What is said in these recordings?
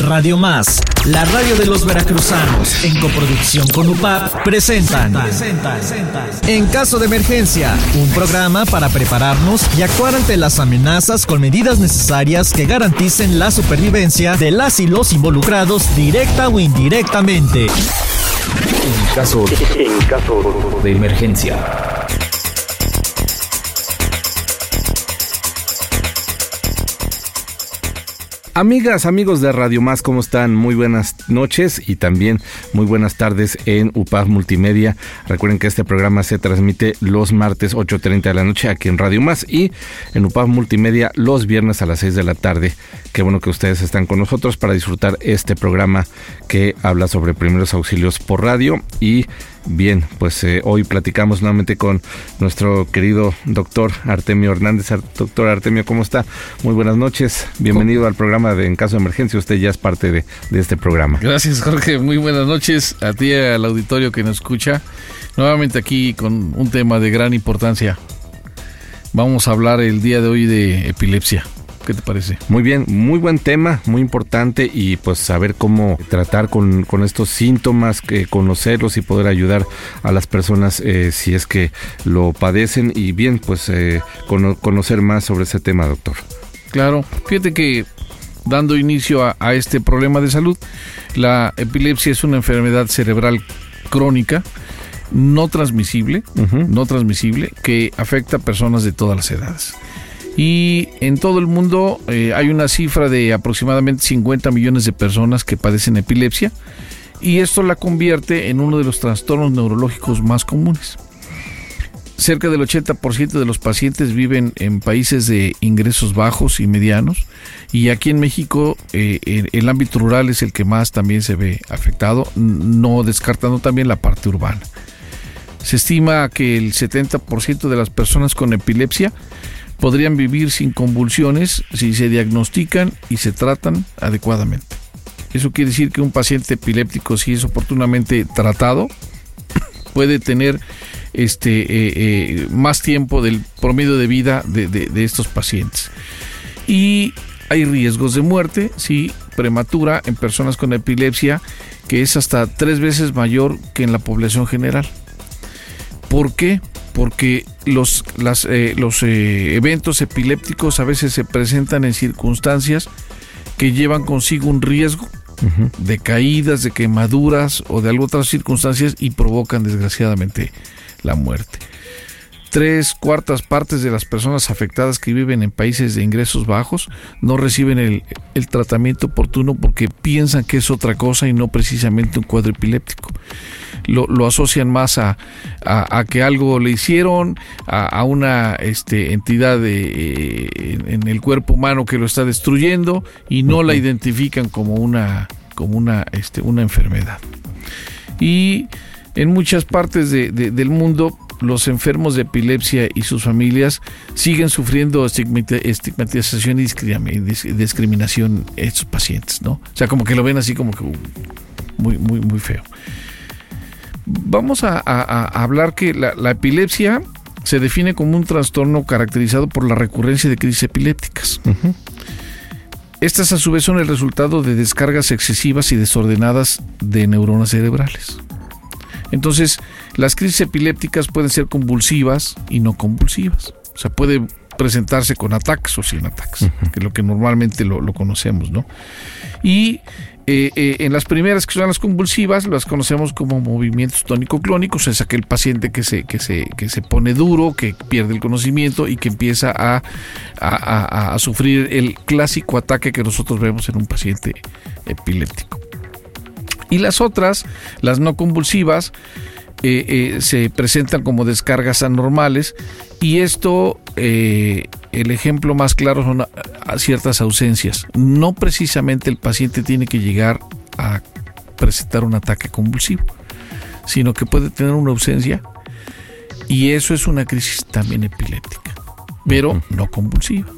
Radio Más, la radio de los veracruzanos, en coproducción con UPAP, presentan En caso de emergencia, un programa para prepararnos y actuar ante las amenazas con medidas necesarias que garanticen la supervivencia de las y los involucrados directa o indirectamente. En caso, en caso de emergencia. Amigas, amigos de Radio Más, ¿cómo están? Muy buenas noches y también muy buenas tardes en UPAF Multimedia. Recuerden que este programa se transmite los martes 8.30 de la noche aquí en Radio Más y en UPAF Multimedia los viernes a las 6 de la tarde. Qué bueno que ustedes están con nosotros para disfrutar este programa que habla sobre primeros auxilios por radio y Bien, pues eh, hoy platicamos nuevamente con nuestro querido doctor Artemio Hernández. Doctor Artemio, ¿cómo está? Muy buenas noches. Bienvenido al programa de En Caso de Emergencia. Usted ya es parte de, de este programa. Gracias, Jorge. Muy buenas noches a ti al auditorio que nos escucha. Nuevamente aquí con un tema de gran importancia. Vamos a hablar el día de hoy de epilepsia. ¿Qué te parece? Muy bien, muy buen tema, muy importante y pues saber cómo tratar con, estos síntomas, conocerlos y poder ayudar a las personas eh, si es que lo padecen y bien, pues eh, conocer más sobre ese tema, doctor. Claro, fíjate que dando inicio a, este problema de salud, la epilepsia es una enfermedad cerebral crónica no transmisible, no transmisible, que afecta a personas de todas las edades. Y en todo el mundo eh, hay una cifra de aproximadamente 50 millones de personas que padecen epilepsia y esto la convierte en uno de los trastornos neurológicos más comunes. Cerca del 80% de los pacientes viven en países de ingresos bajos y medianos y aquí en México eh, el ámbito rural es el que más también se ve afectado, no descartando también la parte urbana. Se estima que el 70% de las personas con epilepsia podrían vivir sin convulsiones si se diagnostican y se tratan adecuadamente. Eso quiere decir que un paciente epiléptico, si es oportunamente tratado, puede tener este, eh, eh, más tiempo del promedio de vida de, estos pacientes. Y hay riesgos de muerte, sí, prematura en personas con epilepsia, que es hasta tres veces mayor que en la población general. ¿Por qué? Porque los, eh, los eh, eventos epilépticos a veces se presentan en circunstancias que llevan consigo un riesgo de caídas, de quemaduras o de algunas otras circunstancias y provocan desgraciadamente la muerte. Tres cuartas partes de las personas afectadas que viven en países de ingresos bajos no reciben el, el tratamiento oportuno porque piensan que es otra cosa y no precisamente un cuadro epiléptico lo, asocian más a, a, que algo le hicieron, a, una este, entidad de, eh, en el cuerpo humano que lo está destruyendo y no la identifican como una, como una, este, una enfermedad. Y en muchas partes del mundo los enfermos de epilepsia y sus familias siguen sufriendo estigmatización y discriminación estos pacientes, ¿no? O sea, como que lo ven así como que uh, muy, muy, muy feo. Vamos a, hablar que la, epilepsia se define como un trastorno caracterizado por la recurrencia de crisis epilépticas. Estas a su vez son el resultado de descargas excesivas y desordenadas de neuronas cerebrales. Entonces, las crisis epilépticas pueden ser convulsivas y no convulsivas. O sea, puede presentarse con ataques o sin ataques, que es lo que normalmente lo, lo conocemos, ¿no? Y eh, eh, en las primeras, que son las convulsivas, las conocemos como movimientos tónico-clónicos, es aquel paciente que se, que, se, que se pone duro, que pierde el conocimiento y que empieza a, a, sufrir el clásico ataque que nosotros vemos en un paciente epiléptico. Y las otras, las no convulsivas, eh, se presentan como descargas anormales y esto el ejemplo más claro son ciertas ausencias. No precisamente el paciente tiene que llegar a presentar un ataque convulsivo, sino que puede tener una ausencia y eso es una crisis también epiléptica, pero no convulsiva.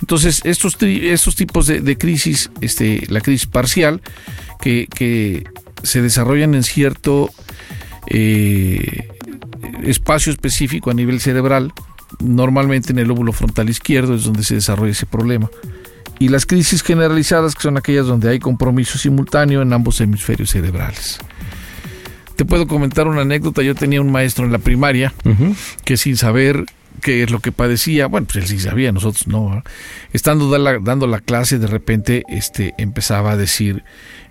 Entonces, estos, estos tipos de, crisis, este, la crisis parcial, que, se desarrollan en cierto eh, espacio específico a nivel cerebral, normalmente en el lóbulo frontal izquierdo es donde se desarrolla ese problema. y las crisis generalizadas, que son aquellas donde hay compromiso simultáneo en ambos hemisferios cerebrales. Te puedo comentar una anécdota. Yo tenía un maestro en la primaria que sin saber qué es lo que padecía, bueno, pues él sí sabía, nosotros no. Estando dando la clase, de repente este, empezaba a decir,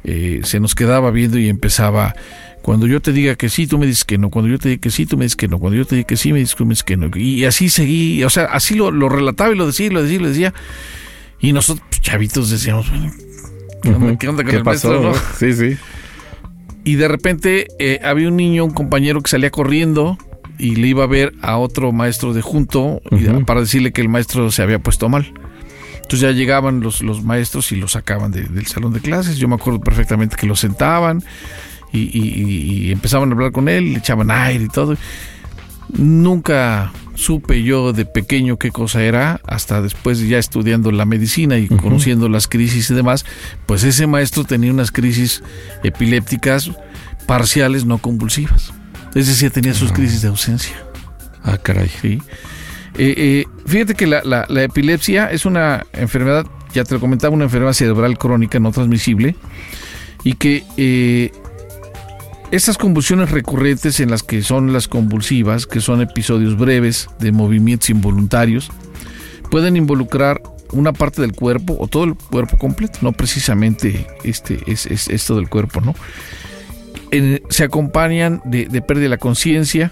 eh, se nos quedaba viendo y empezaba, cuando yo te diga que sí, tú me dices que no, cuando yo te diga que sí, tú me dices que no, cuando yo te diga que sí, me dices que no. Y así seguí, o sea, así lo, relataba y lo decía, y lo decía, y lo decía. Y nosotros, pues, chavitos, decíamos, ¿qué onda, con el maestro? Sí, sí. Y de repente eh, había un niño, un compañero que salía corriendo y le iba a ver a otro maestro de junto para decirle que el maestro se había puesto mal. Entonces ya llegaban los, los maestros y lo sacaban del salón de clases. Yo me acuerdo perfectamente que lo sentaban y, empezaban a hablar con él, le echaban aire y todo. Nunca supe yo de pequeño qué cosa era, hasta después ya estudiando la medicina y conociendo las crisis y demás, pues ese maestro tenía unas crisis epilépticas parciales no convulsivas. Es decir, tenía sus ah. crisis de ausencia. Ah, caray. Sí. Eh, eh, fíjate que la, epilepsia es una enfermedad, ya te lo comentaba, una enfermedad cerebral crónica no transmisible y que eh, estas convulsiones recurrentes en las que son las convulsivas, que son episodios breves de movimientos involuntarios, pueden involucrar una parte del cuerpo o todo el cuerpo completo, no precisamente este es, esto del cuerpo, ¿no? se acompañan de, pérdida de la conciencia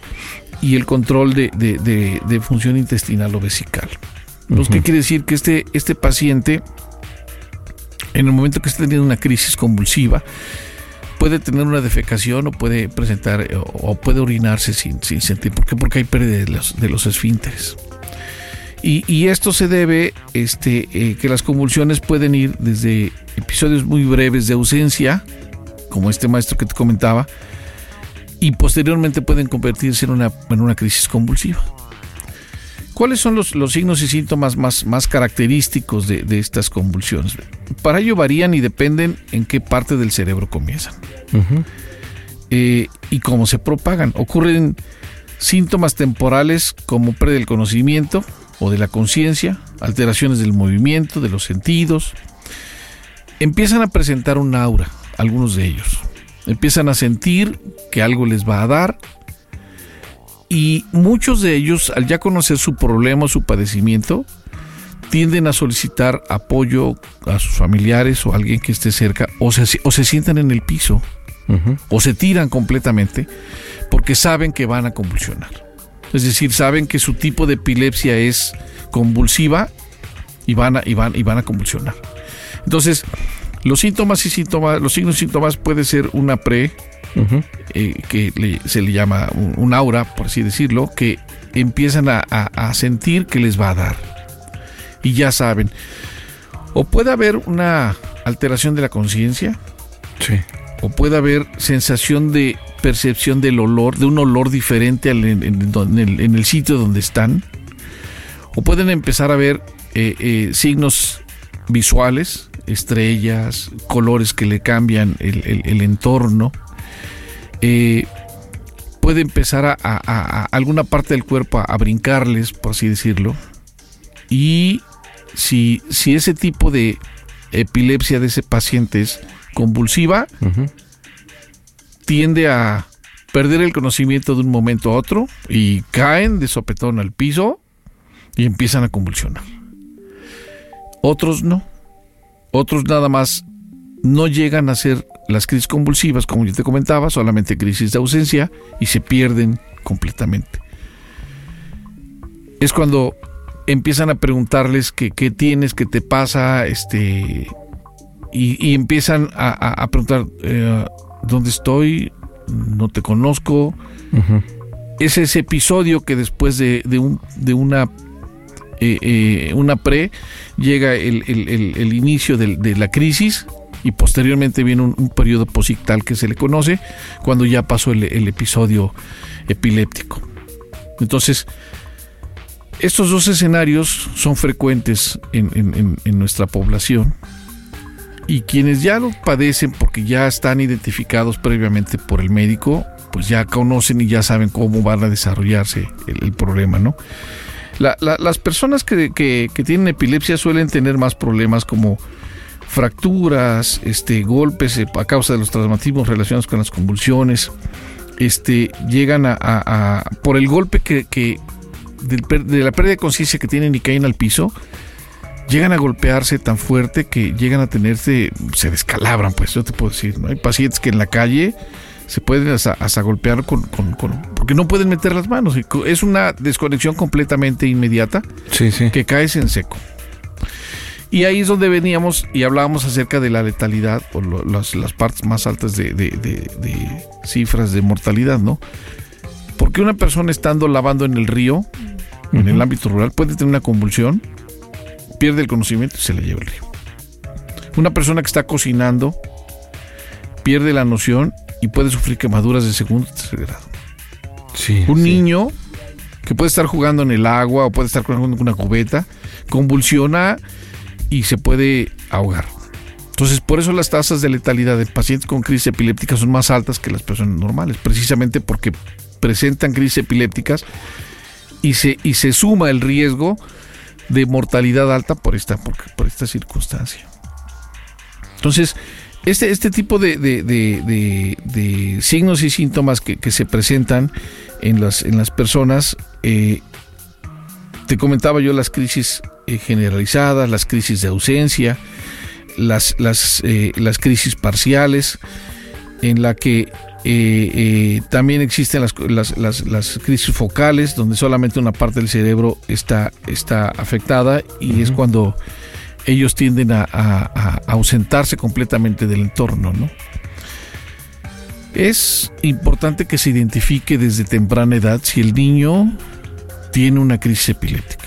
y el control de, función intestinal o vesical. ¿Qué quiere decir? Que este, este paciente, en el momento que está teniendo una crisis convulsiva, puede tener una defecación o puede presentar eh, o puede orinarse sin, sentir. ¿Por qué? Porque hay pérdida de los, de los esfínteres. Y, esto se debe este, eh, que las convulsiones pueden ir desde episodios muy breves de ausencia, como este maestro que te comentaba, y posteriormente pueden convertirse en una, en una crisis convulsiva. ¿Cuáles son los, signos y síntomas más, más característicos de, estas convulsiones? Para ello varían y dependen en qué parte del cerebro comienzan eh, y cómo se propagan. Ocurren síntomas temporales como pérdida del conocimiento o de la conciencia, alteraciones del movimiento, de los sentidos. Empiezan a presentar un aura, algunos de ellos. Empiezan a sentir que algo les va a dar y muchos de ellos, al ya conocer su problema o su padecimiento, tienden a solicitar apoyo a sus familiares o a alguien que esté cerca, o se, o se sientan en el piso, o se tiran completamente, porque saben que van a convulsionar. Es decir, saben que su tipo de epilepsia es convulsiva y van a, y van, y van a convulsionar. Entonces, los síntomas y síntomas, los signos y síntomas puede ser una pre, eh, que se le llama un, aura, por así decirlo, que empiezan a, sentir que les va a dar. Y ya saben. O puede haber una alteración de la conciencia. O puede haber sensación de percepción del olor, de un olor diferente en, el, sitio donde están. O pueden empezar a ver eh, eh, signos visuales, estrellas, colores que le cambian el entorno eh, puede empezar a, alguna parte del cuerpo a, brincarles, por así decirlo. Y si, si ese tipo de epilepsia de ese paciente es convulsiva, tiende a perder el conocimiento de un momento a otro y caen de sopetón al piso y empiezan a convulsionar. Otros no. Otros nada más no llegan a ser las crisis convulsivas, como yo te comentaba, solamente crisis de ausencia y se pierden completamente. Es cuando empiezan a preguntarles qué, tienes, qué te pasa, este, y, empiezan a, preguntar eh, dónde estoy, no te conozco. Es ese episodio que después de, un, de una eh, eh, una pre llega el, inicio de la crisis y posteriormente viene un, periodo posictal que se le conoce cuando ya pasó el, episodio epiléptico. Entonces, estos dos escenarios son frecuentes en, nuestra población y quienes ya lo padecen porque ya están identificados previamente por el médico, pues ya conocen y ya saben cómo van a desarrollarse el, problema, ¿no? Las personas que, que, tienen epilepsia suelen tener más problemas como fracturas, este, golpes eh, a causa de los traumatismos relacionados con las convulsiones, este, llegan a, por el golpe que, que de, la pérdida de conciencia que tienen y caen al piso, llegan a golpearse tan fuerte que llegan a tenerse, se descalabran, pues yo te puedo decir, ¿no? Hay pacientes que en la calle se pueden hasta, golpear con, porque no pueden meter las manos. Es una desconexión completamente inmediata que caes en seco. Y ahí es donde veníamos y hablábamos acerca de la letalidad o las, partes más altas de, de, cifras de mortalidad, ¿no? Porque una persona estando lavando en el río, en el ámbito rural, puede tener una convulsión, pierde el conocimiento y se la lleva el río. Una persona que está cocinando pierde la noción y puede sufrir quemaduras de segundo y tercer grado. un niño que puede estar jugando en el agua o puede estar jugando con una cubeta, convulsiona y se puede ahogar. Entonces, por eso las tasas de letalidad de pacientes con crisis epiléptica son más altas que las personas normales, precisamente porque presentan crisis epilépticas y se, y se suma el riesgo de mortalidad alta por esta, por, por esta circunstancia. Entonces, este, este tipo de, de, signos y síntomas que, se presentan en las, en las personas, eh, te comentaba yo las crisis eh, generalizadas, las crisis de ausencia, las, las, eh, las crisis parciales, en la que también existen las, las, las, crisis focales, donde solamente una parte del cerebro está, está afectada y es cuando ellos tienden a, ausentarse completamente del entorno, ¿no? Es importante que se identifique desde temprana edad si el niño tiene una crisis epiléptica,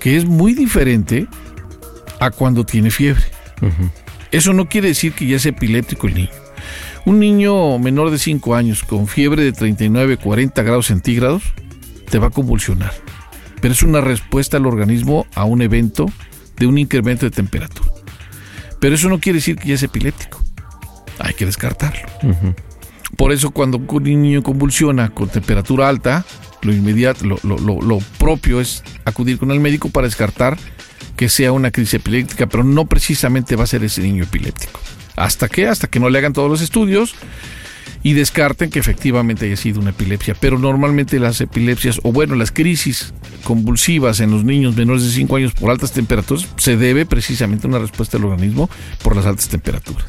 que es muy diferente a cuando tiene fiebre. Eso no quiere decir que ya es epiléptico el niño. Un niño menor de 5 años con fiebre de 39, 40 grados centígrados te va a convulsionar. Pero es una respuesta al organismo a un evento de un incremento de temperatura. Pero eso no quiere decir que ya es epiléptico. Hay que descartarlo. Por eso cuando un niño convulsiona con temperatura alta, lo inmediato, lo, propio es acudir con el médico para descartar que sea una crisis epiléptica, pero no precisamente va a ser ese niño epiléptico. ¿Hasta qué? Hasta que no le hagan todos los estudios y descarten que efectivamente haya sido una epilepsia. Pero normalmente las epilepsias, o bueno, las crisis convulsivas en los niños menores de 5 años por altas temperaturas, se debe precisamente a una respuesta del organismo por las altas temperaturas.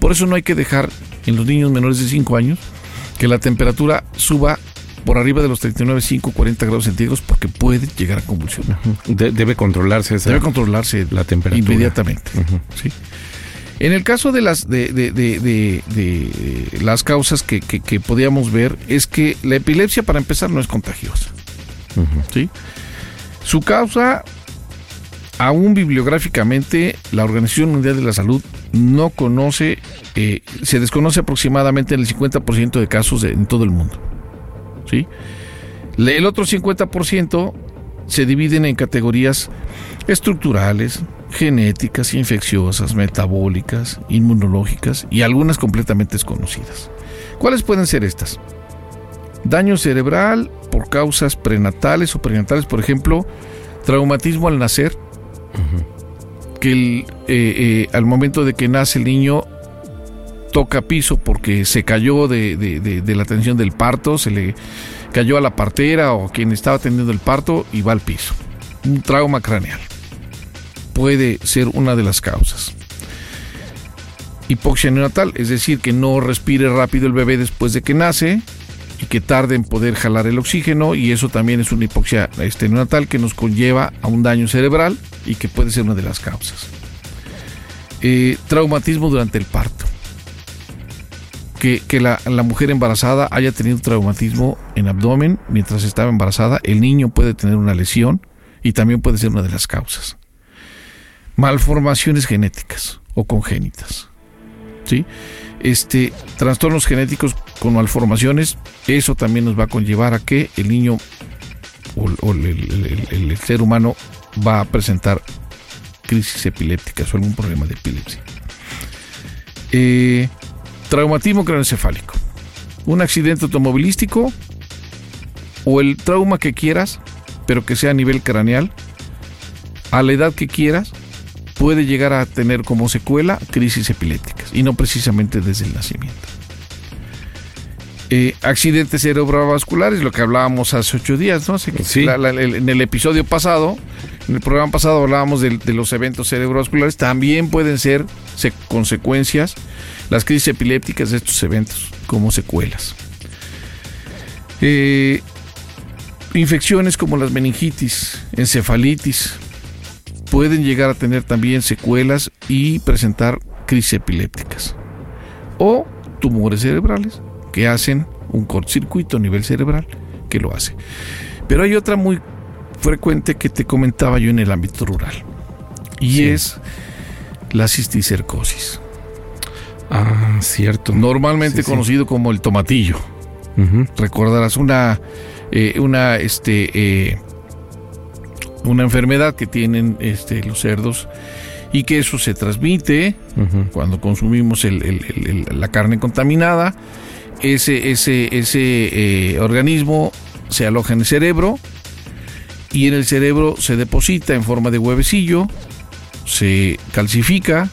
Por eso no hay que dejar en los niños menores de 5 años que la temperatura suba por arriba de los 39,5, 40 grados centígrados porque puede llegar a convulsionar. debe controlarse esa, Debe controlarse la temperatura. Inmediatamente. ¿sí? En el caso de las, de, de, de, las causas que, que, podíamos ver, es que la epilepsia, para empezar, no es contagiosa. ¿sí? Su causa, aún bibliográficamente, la Organización Mundial de la Salud no conoce, eh, se desconoce aproximadamente en el 50% de casos en todo el mundo. ¿sí? El otro 50% se dividen en categorías estructurales, genéticas, infecciosas, metabólicas, inmunológicas y algunas completamente desconocidas. ¿Cuáles pueden ser estas? Daño cerebral por causas prenatales o prenatales, por ejemplo, traumatismo al nacer, que eh, eh, al momento de que nace el niño toca piso porque se cayó de, de, la tensión del parto, se le cayó a la partera o quien estaba atendiendo el parto y va al piso. Un trauma craneal puede ser una de las causas. Hipoxia neonatal, es decir, que no respire rápido el bebé después de que nace y que tarde en poder jalar el oxígeno y eso también es una hipoxia este, neonatal que nos conlleva a un daño cerebral y que puede ser una de las causas. Eh, traumatismo durante el parto. Que, la, la, mujer embarazada haya tenido traumatismo en abdomen mientras estaba embarazada, el niño puede tener una lesión y también puede ser una de las causas malformaciones genéticas o congénitas. ¿Sí? Este, trastornos genéticos con malformaciones, eso también nos va a conllevar a que el niño o, el, ser humano va a presentar crisis epilépticas o algún problema de epilepsia. Eh, traumatismo craneoencefálico, un accidente automovilístico o el trauma que quieras pero que sea a nivel craneal, a la edad que quieras, puede llegar a tener como secuela crisis epilépticas y no precisamente desde el nacimiento. Eh, accidentes cerebrovasculares, lo que hablábamos hace ocho días, ¿no? en el episodio pasado, en el programa pasado hablábamos de, los eventos cerebrovasculares, también pueden ser consecuencias las crisis epilépticas de estos eventos como secuelas. Eh, infecciones como las meningitis, encefalitis, pueden llegar a tener también secuelas y presentar crisis epilépticas. O tumores cerebrales que hacen un cortocircuito a nivel cerebral que lo hace. Pero hay otra muy frecuente que te comentaba yo en el ámbito rural y es la cisticercosis. Ah, cierto. Normalmente conocido como el tomatillo. Recordarás una, eh, una, este, eh, una enfermedad que tienen este, los cerdos y que eso se transmite cuando consumimos la carne contaminada. Ese, ese, ese eh, organismo se aloja en el cerebro y en el cerebro se deposita en forma de huevecillo, se calcifica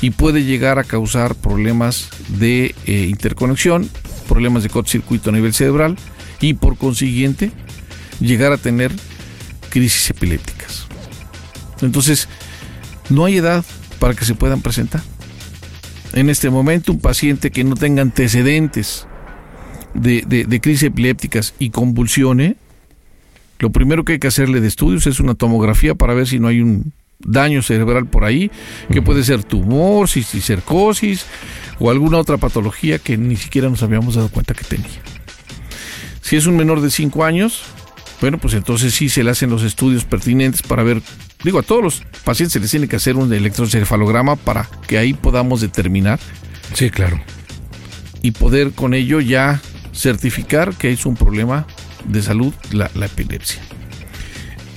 y puede llegar a causar problemas de eh, interconexión, problemas de cortocircuito a nivel cerebral y por consiguiente llegar a tener crisis epilépticas. Entonces, no hay edad para que se puedan presentar. En este momento, un paciente que no tenga antecedentes de, crisis epilépticas y convulsione, lo primero que hay que hacerle de estudios es una tomografía para ver si no hay un daño cerebral por ahí, que puede ser tumor, cisticercosis o alguna otra patología que ni siquiera nos habíamos dado cuenta que tenía. Si es un menor de 5 años, bueno, pues entonces sí se le hacen los estudios pertinentes para ver, digo, a todos los pacientes se les tiene que hacer un electroencefalograma para que ahí podamos determinar. Sí, claro. Y poder con ello ya certificar que es un problema de salud la, epilepsia.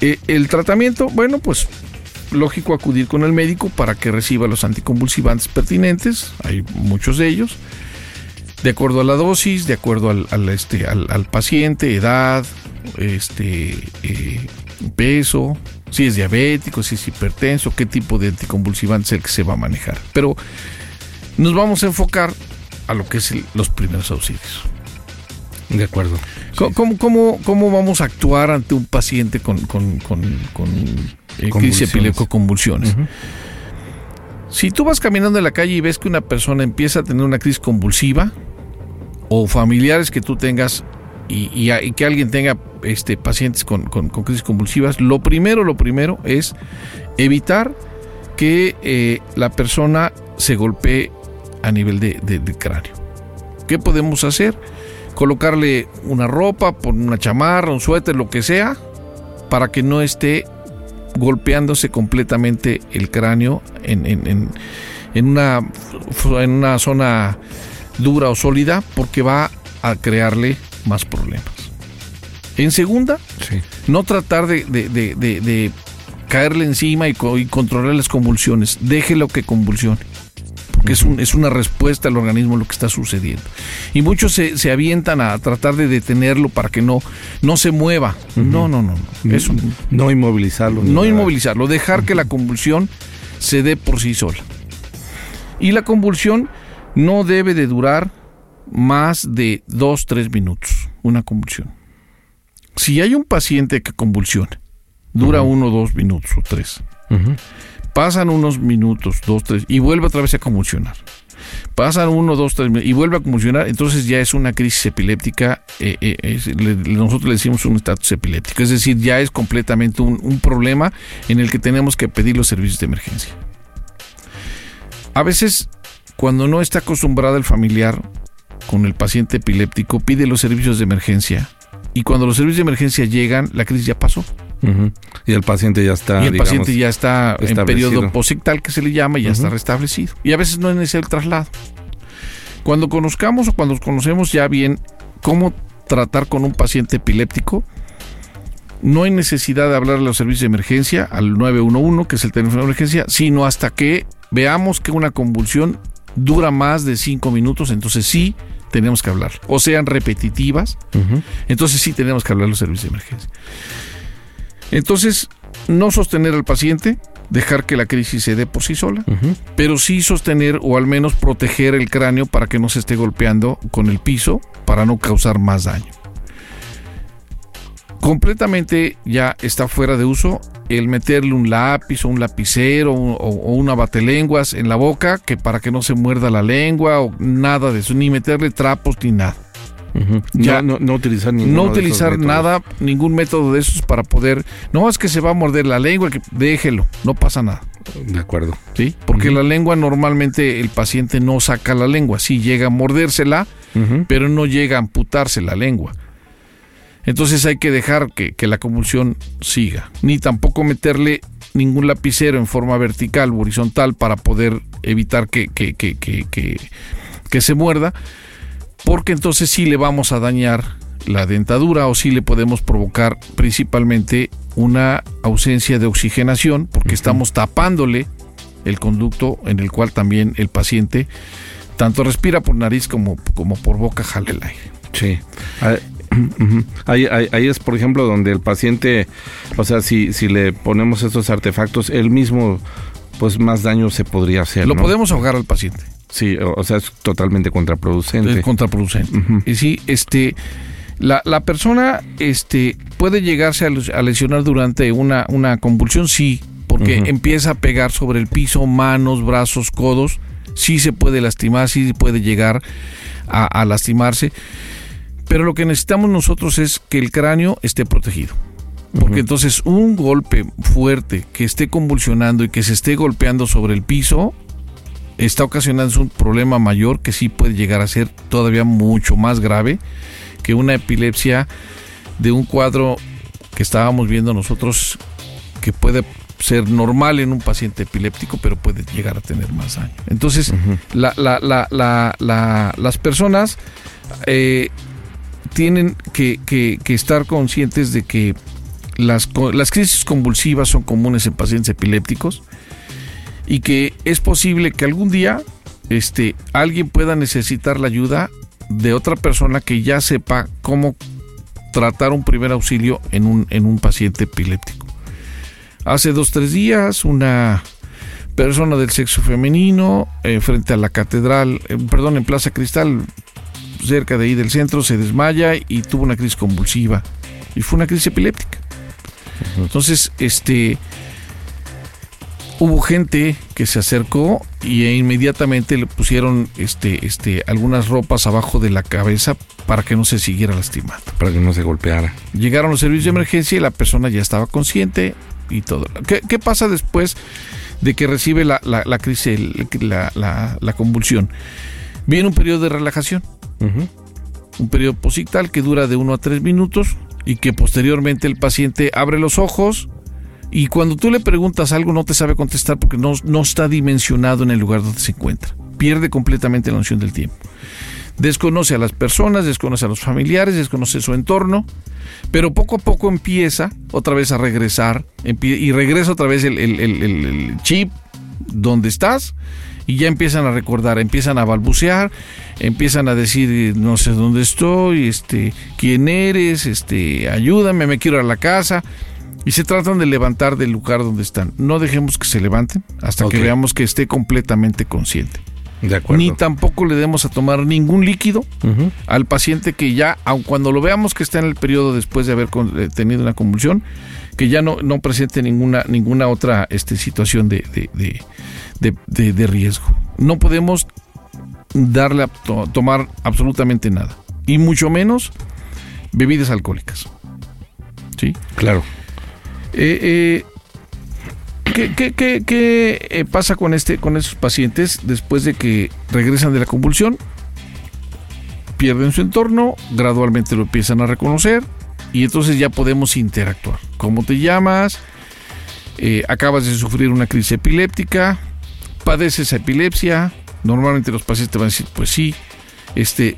Eh, el tratamiento, bueno, pues lógico acudir con el médico para que reciba los anticonvulsivantes pertinentes, hay muchos de ellos, de acuerdo a la dosis, de acuerdo al, este, al paciente, edad, este eh, peso, si es diabético, si es hipertenso, qué tipo de anticonvulsivante es el que se va a manejar. Pero nos vamos a enfocar a lo que es los primeros auxilios. De acuerdo. ¿Cómo, cómo, cómo, vamos a actuar ante un paciente con, con, con, con eh, crisis convulsiones? Si tú vas caminando en la calle y ves que una persona empieza a tener una crisis convulsiva, o familiares que tú tengas y, que alguien tenga este, pacientes con, crisis convulsivas, lo primero, lo primero es evitar que eh, la persona se golpee a nivel de, cráneo. ¿Qué podemos hacer? Colocarle una ropa, una chamarra, un suéter, lo que sea, para que no esté golpeándose completamente el cráneo en una zona dura o sólida, porque va a crearle más problemas. En segunda, no tratar de, caerle encima y, controlar las convulsiones. Déjelo que convulsione. Porque es, un, es, una respuesta al organismo lo que está sucediendo. Y muchos se, avientan a tratar de detenerlo para que no, no se mueva. No, no, no. Eso, no inmovilizarlo. No inmovilizarlo. Dejar que la convulsión se dé por sí sola. Y la convulsión no debe de durar más de 2-3 minutos, una convulsión. Si hay un paciente que convulsiona, dura 1 o 2 minutos o 3. Pasan unos minutos, 2, 3, y vuelve otra vez a convulsionar. Pasan 1, 2, 3 y vuelve a convulsionar, entonces ya es una crisis epiléptica, eh, eh, nosotros le decimos un estatus epiléptico, es decir, ya es completamente un, un problema en el que tenemos que pedir los servicios de emergencia. A veces, cuando no está acostumbrado el familiar con el paciente epiléptico, pide los servicios de emergencia y cuando los servicios de emergencia llegan, la crisis ya pasó. Y el paciente ya está. Y el paciente ya está en periodo posictal que se le llama y ya está restablecido. Y a veces no es necesario el traslado. Cuando conozcamos o cuando conocemos ya bien cómo tratar con un paciente epiléptico, no hay necesidad de hablarle a los servicios de emergencia, al 911, que es el teléfono de emergencia, sino hasta que veamos que una convulsión dura más de 5 minutos, entonces sí tenemos que hablar. O sean repetitivas, entonces sí tenemos que hablar los servicios de emergencia. Entonces, no sostener al paciente, dejar que la crisis se dé por sí sola, pero sí sostener o al menos proteger el cráneo para que no se esté golpeando con el piso para no causar más daño. Completamente ya está fuera de uso el meterle un lápiz o un lapicero o, una batelenguas en la boca que para que no se muerda la lengua o nada de eso, ni meterle trapos ni nada. Ya, no, utilizar No utilizar nada, ningún método de esos para poder. No es que se va a morder la lengua, que déjelo, no pasa nada. De acuerdo. Sí, porque la lengua normalmente el paciente no saca la lengua, sí llega a mordérsela, pero no llega a amputarse la lengua. Entonces hay que dejar que, la convulsión siga, ni tampoco meterle ningún lapicero en forma vertical o horizontal para poder evitar que, que, que, que se muerda porque entonces sí le vamos a dañar la dentadura o sí le podemos provocar principalmente una ausencia de oxigenación porque estamos tapándole el conducto en el cual también el paciente tanto respira por nariz como, como por boca jale el aire. Sí. Ahí, ahí, es, por ejemplo, donde el paciente, o sea, si, si le ponemos estos artefactos, él mismo, pues más daño se podría hacer. Lo podemos ahogar al paciente. Sí, o sea, es totalmente contraproducente. Es contraproducente. Y sí, este, la, la, persona este, puede llegarse a, lesionar durante una, una convulsión, sí, porque empieza a pegar sobre el piso, manos, brazos, codos, sí se puede lastimar, sí puede llegar a, lastimarse, pero lo que necesitamos nosotros es que el cráneo esté protegido. Porque entonces un golpe fuerte que esté convulsionando y que se esté golpeando sobre el piso está ocasionando un problema mayor que sí puede llegar a ser todavía mucho más grave que una epilepsia de un cuadro que estábamos viendo nosotros que puede ser normal en un paciente epiléptico, pero puede llegar a tener más daño. Entonces, la, las personas eh, tienen que, estar conscientes de que las, las crisis convulsivas son comunes en pacientes epilépticos y que es posible que algún día este, alguien pueda necesitar la ayuda de otra persona que ya sepa cómo tratar un primer auxilio en un, en un paciente epiléptico. Hace dos, tres días, una persona del sexo femenino eh, frente a la catedral, eh, perdón, en Plaza Cristal, cerca de ahí del centro, se desmaya y tuvo una crisis convulsiva. Y fue una crisis epiléptica. Entonces, este, hubo gente que se acercó y inmediatamente le pusieron este, este, algunas ropas abajo de la cabeza para que no se siguiera lastimando. Para que no se golpeara. Llegaron los servicios de emergencia y la persona ya estaba consciente y todo. ¿Qué, pasa después de que recibe la, la, crisis, la, la, convulsión? Viene un periodo de relajación. Un periodo posictal que dura de uno a tres minutos y que posteriormente el paciente abre los ojos, y cuando tú le preguntas algo no te sabe contestar porque no, no está dimensionado en el lugar donde se encuentra. Pierde completamente la noción del tiempo. Desconoce a las personas, desconoce a los familiares, desconoce su entorno, pero poco a poco empieza otra vez a regresar y regresa otra vez el, el chip donde estás y ya empiezan a recordar, empiezan a balbucear, empiezan a decir no sé dónde estoy, este, quién eres, este, ayúdame, me quiero ir a la casa y se tratan de levantar del lugar donde están. No dejemos que se levanten hasta que veamos que esté completamente consciente. De acuerdo. Ni tampoco le demos a tomar ningún líquido al paciente que ya, aun cuando lo veamos que está en el periodo después de haber eh, tenido una convulsión, que ya no, no presente ninguna, ninguna otra este, situación de, de, riesgo. No podemos darle a tomar absolutamente nada. Y mucho menos bebidas alcohólicas. ¿Sí? Claro. Eh, eh, ¿Qué, eh, pasa con, este, con esos pacientes después de que regresan de la convulsión? Pierden su entorno, gradualmente lo empiezan a reconocer y entonces ya podemos interactuar. ¿Cómo te llamas? acabas de sufrir una crisis epiléptica, padeces epilepsia. Normalmente los pacientes te van a decir, pues sí, este,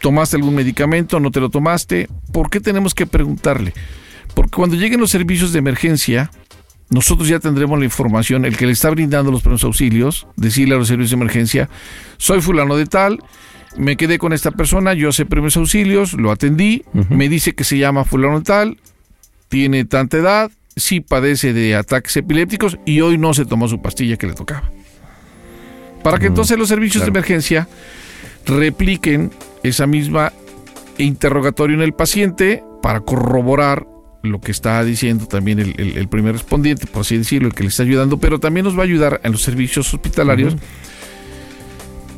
¿tomaste algún medicamento? ¿No te lo tomaste? ¿Por qué tenemos que preguntarle? Porque cuando lleguen los servicios de emergencia, nosotros ya tendremos la información, el que le está brindando los primeros auxilios, decirle a los servicios de emergencia, soy fulano de tal, me quedé con esta persona, yo sé primeros auxilios, lo atendí, me dice que se llama fulano de tal, tiene tanta edad, sí padece de ataques epilépticos y hoy no se tomó su pastilla que le tocaba. Para que entonces los servicios de emergencia repliquen esa misma interrogatorio en el paciente para corroborar lo que está diciendo también el, primer respondiente, por así decirlo, el que le está ayudando, pero también nos va a ayudar en los servicios hospitalarios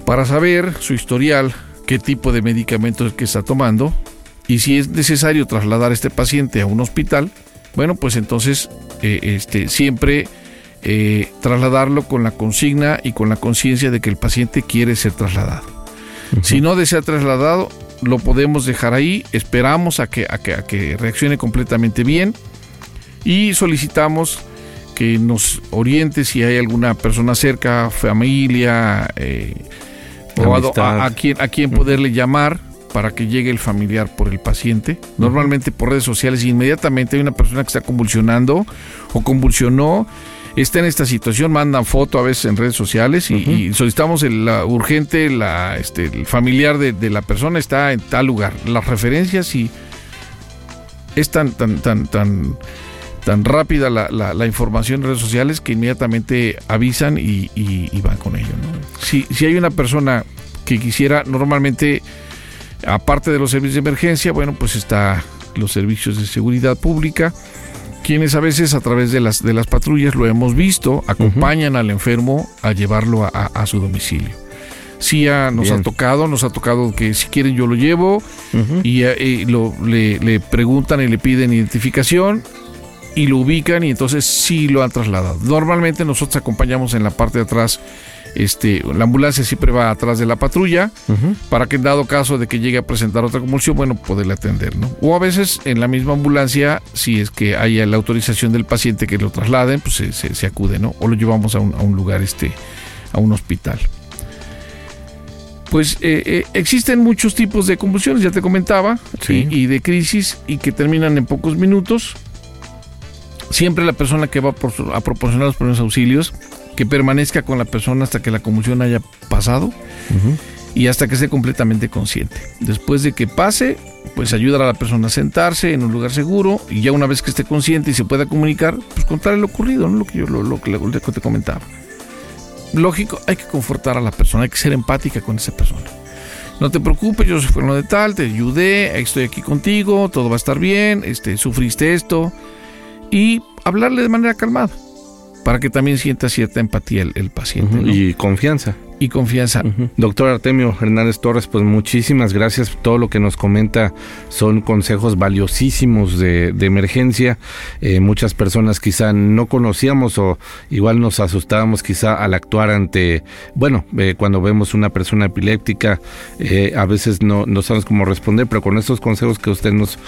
para saber su historial, qué tipo de medicamentos que está tomando y si es necesario trasladar a este paciente a un hospital, bueno, pues entonces eh, este, siempre eh, trasladarlo con la consigna y con la conciencia de que el paciente quiere ser trasladado. Si no desea trasladado, lo podemos dejar ahí, esperamos a que, a que, a que reaccione completamente bien y solicitamos que nos oriente si hay alguna persona cerca, familia, eh, a, a, quien, a quien poderle llamar para que llegue el familiar por el paciente. Normalmente por redes sociales inmediatamente hay una persona que está convulsionando o convulsionó está en esta situación, mandan foto a veces en redes sociales y, solicitamos el la urgente, la, este, el familiar de, la persona está en tal lugar. Las referencias y es tan, tan, tan, tan, tan rápida la, la, información en redes sociales que inmediatamente avisan y, van con ello. Si, si hay una persona que quisiera, normalmente, aparte de los servicios de emergencia, bueno, pues está los servicios de seguridad pública quienes a veces a través de las, de las patrullas lo hemos visto, acompañan al enfermo a llevarlo a, su domicilio. Sí, nos ha tocado, nos ha tocado que si quieren yo lo llevo y, eh, lo, le, le, preguntan y le piden identificación y lo ubican y entonces sí lo han trasladado. Normalmente nosotros acompañamos en la parte de atrás este, la ambulancia siempre va atrás de la patrulla para que en dado caso de que llegue a presentar otra convulsión, bueno, poderle atender, ¿no? O a veces en la misma ambulancia, si es que haya la autorización del paciente que lo trasladen, pues se, acude, ¿no? O lo llevamos a un, lugar, este, a un hospital. Pues eh, eh, existen muchos tipos de convulsiones, ya te comentaba, y, de crisis y que terminan en pocos minutos. Siempre la persona que va a proporcionar los primeros auxilios que permanezca con la persona hasta que la conmoción haya pasado y hasta que esté completamente consciente. Después de que pase, pues ayudar a la persona a sentarse en un lugar seguro y ya una vez que esté consciente y se pueda comunicar, pues contarle lo ocurrido, ¿no? lo que yo lo, lo, que te comentaba. Lógico, hay que confortar a la persona, hay que ser empática con esa persona. No te preocupes, yo soy lo de tal, te ayudé, estoy aquí contigo, todo va a estar bien, este, sufriste esto. Y hablarle de manera calmada para que también sienta cierta empatía el, paciente. Y confianza. Y confianza. Doctor Artemio Hernández Torres, pues muchísimas gracias. Todo lo que nos comenta son consejos valiosísimos de, emergencia. Eh, muchas personas quizá no conocíamos o igual nos asustábamos quizá al actuar ante, bueno, eh, cuando vemos una persona epiléptica, eh, a veces no, no sabemos cómo responder, pero con estos consejos que usted nos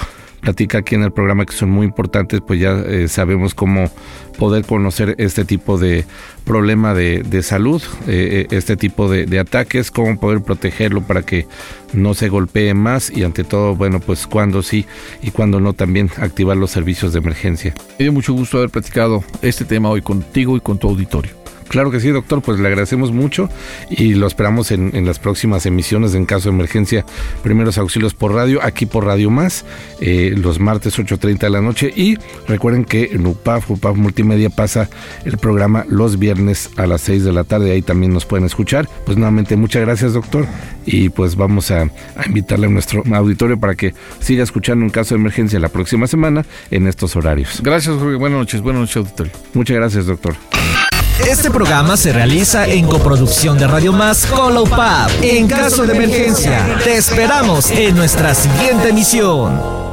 platica aquí en el programa que son muy importantes, pues ya eh, sabemos cómo poder conocer este tipo de problema de, salud, eh, eh, este tipo de, ataques, cómo poder protegerlo para que no se golpee más y ante todo, bueno, pues cuando sí y cuando no también activar los servicios de emergencia. Me dio mucho gusto haber platicado este tema hoy contigo y con tu auditorio. Claro que sí, doctor, pues le agradecemos mucho y lo esperamos en, las próximas emisiones en caso de emergencia, primeros auxilios por radio, aquí por Radio Más, eh, los martes 8.30 de la noche y recuerden que en UPAF, UPAF Multimedia pasa el programa los viernes a las 6 de la tarde, ahí también nos pueden escuchar. Pues nuevamente muchas gracias, doctor, y pues vamos a, a invitarle a nuestro auditorio para que siga escuchando en caso de emergencia la próxima semana en estos horarios. Gracias, Jorge. Buenas noches, buenas noches, auditorio. Muchas gracias, doctor. Este programa se realiza en coproducción de Radio Más con En caso de emergencia, te esperamos en nuestra siguiente emisión.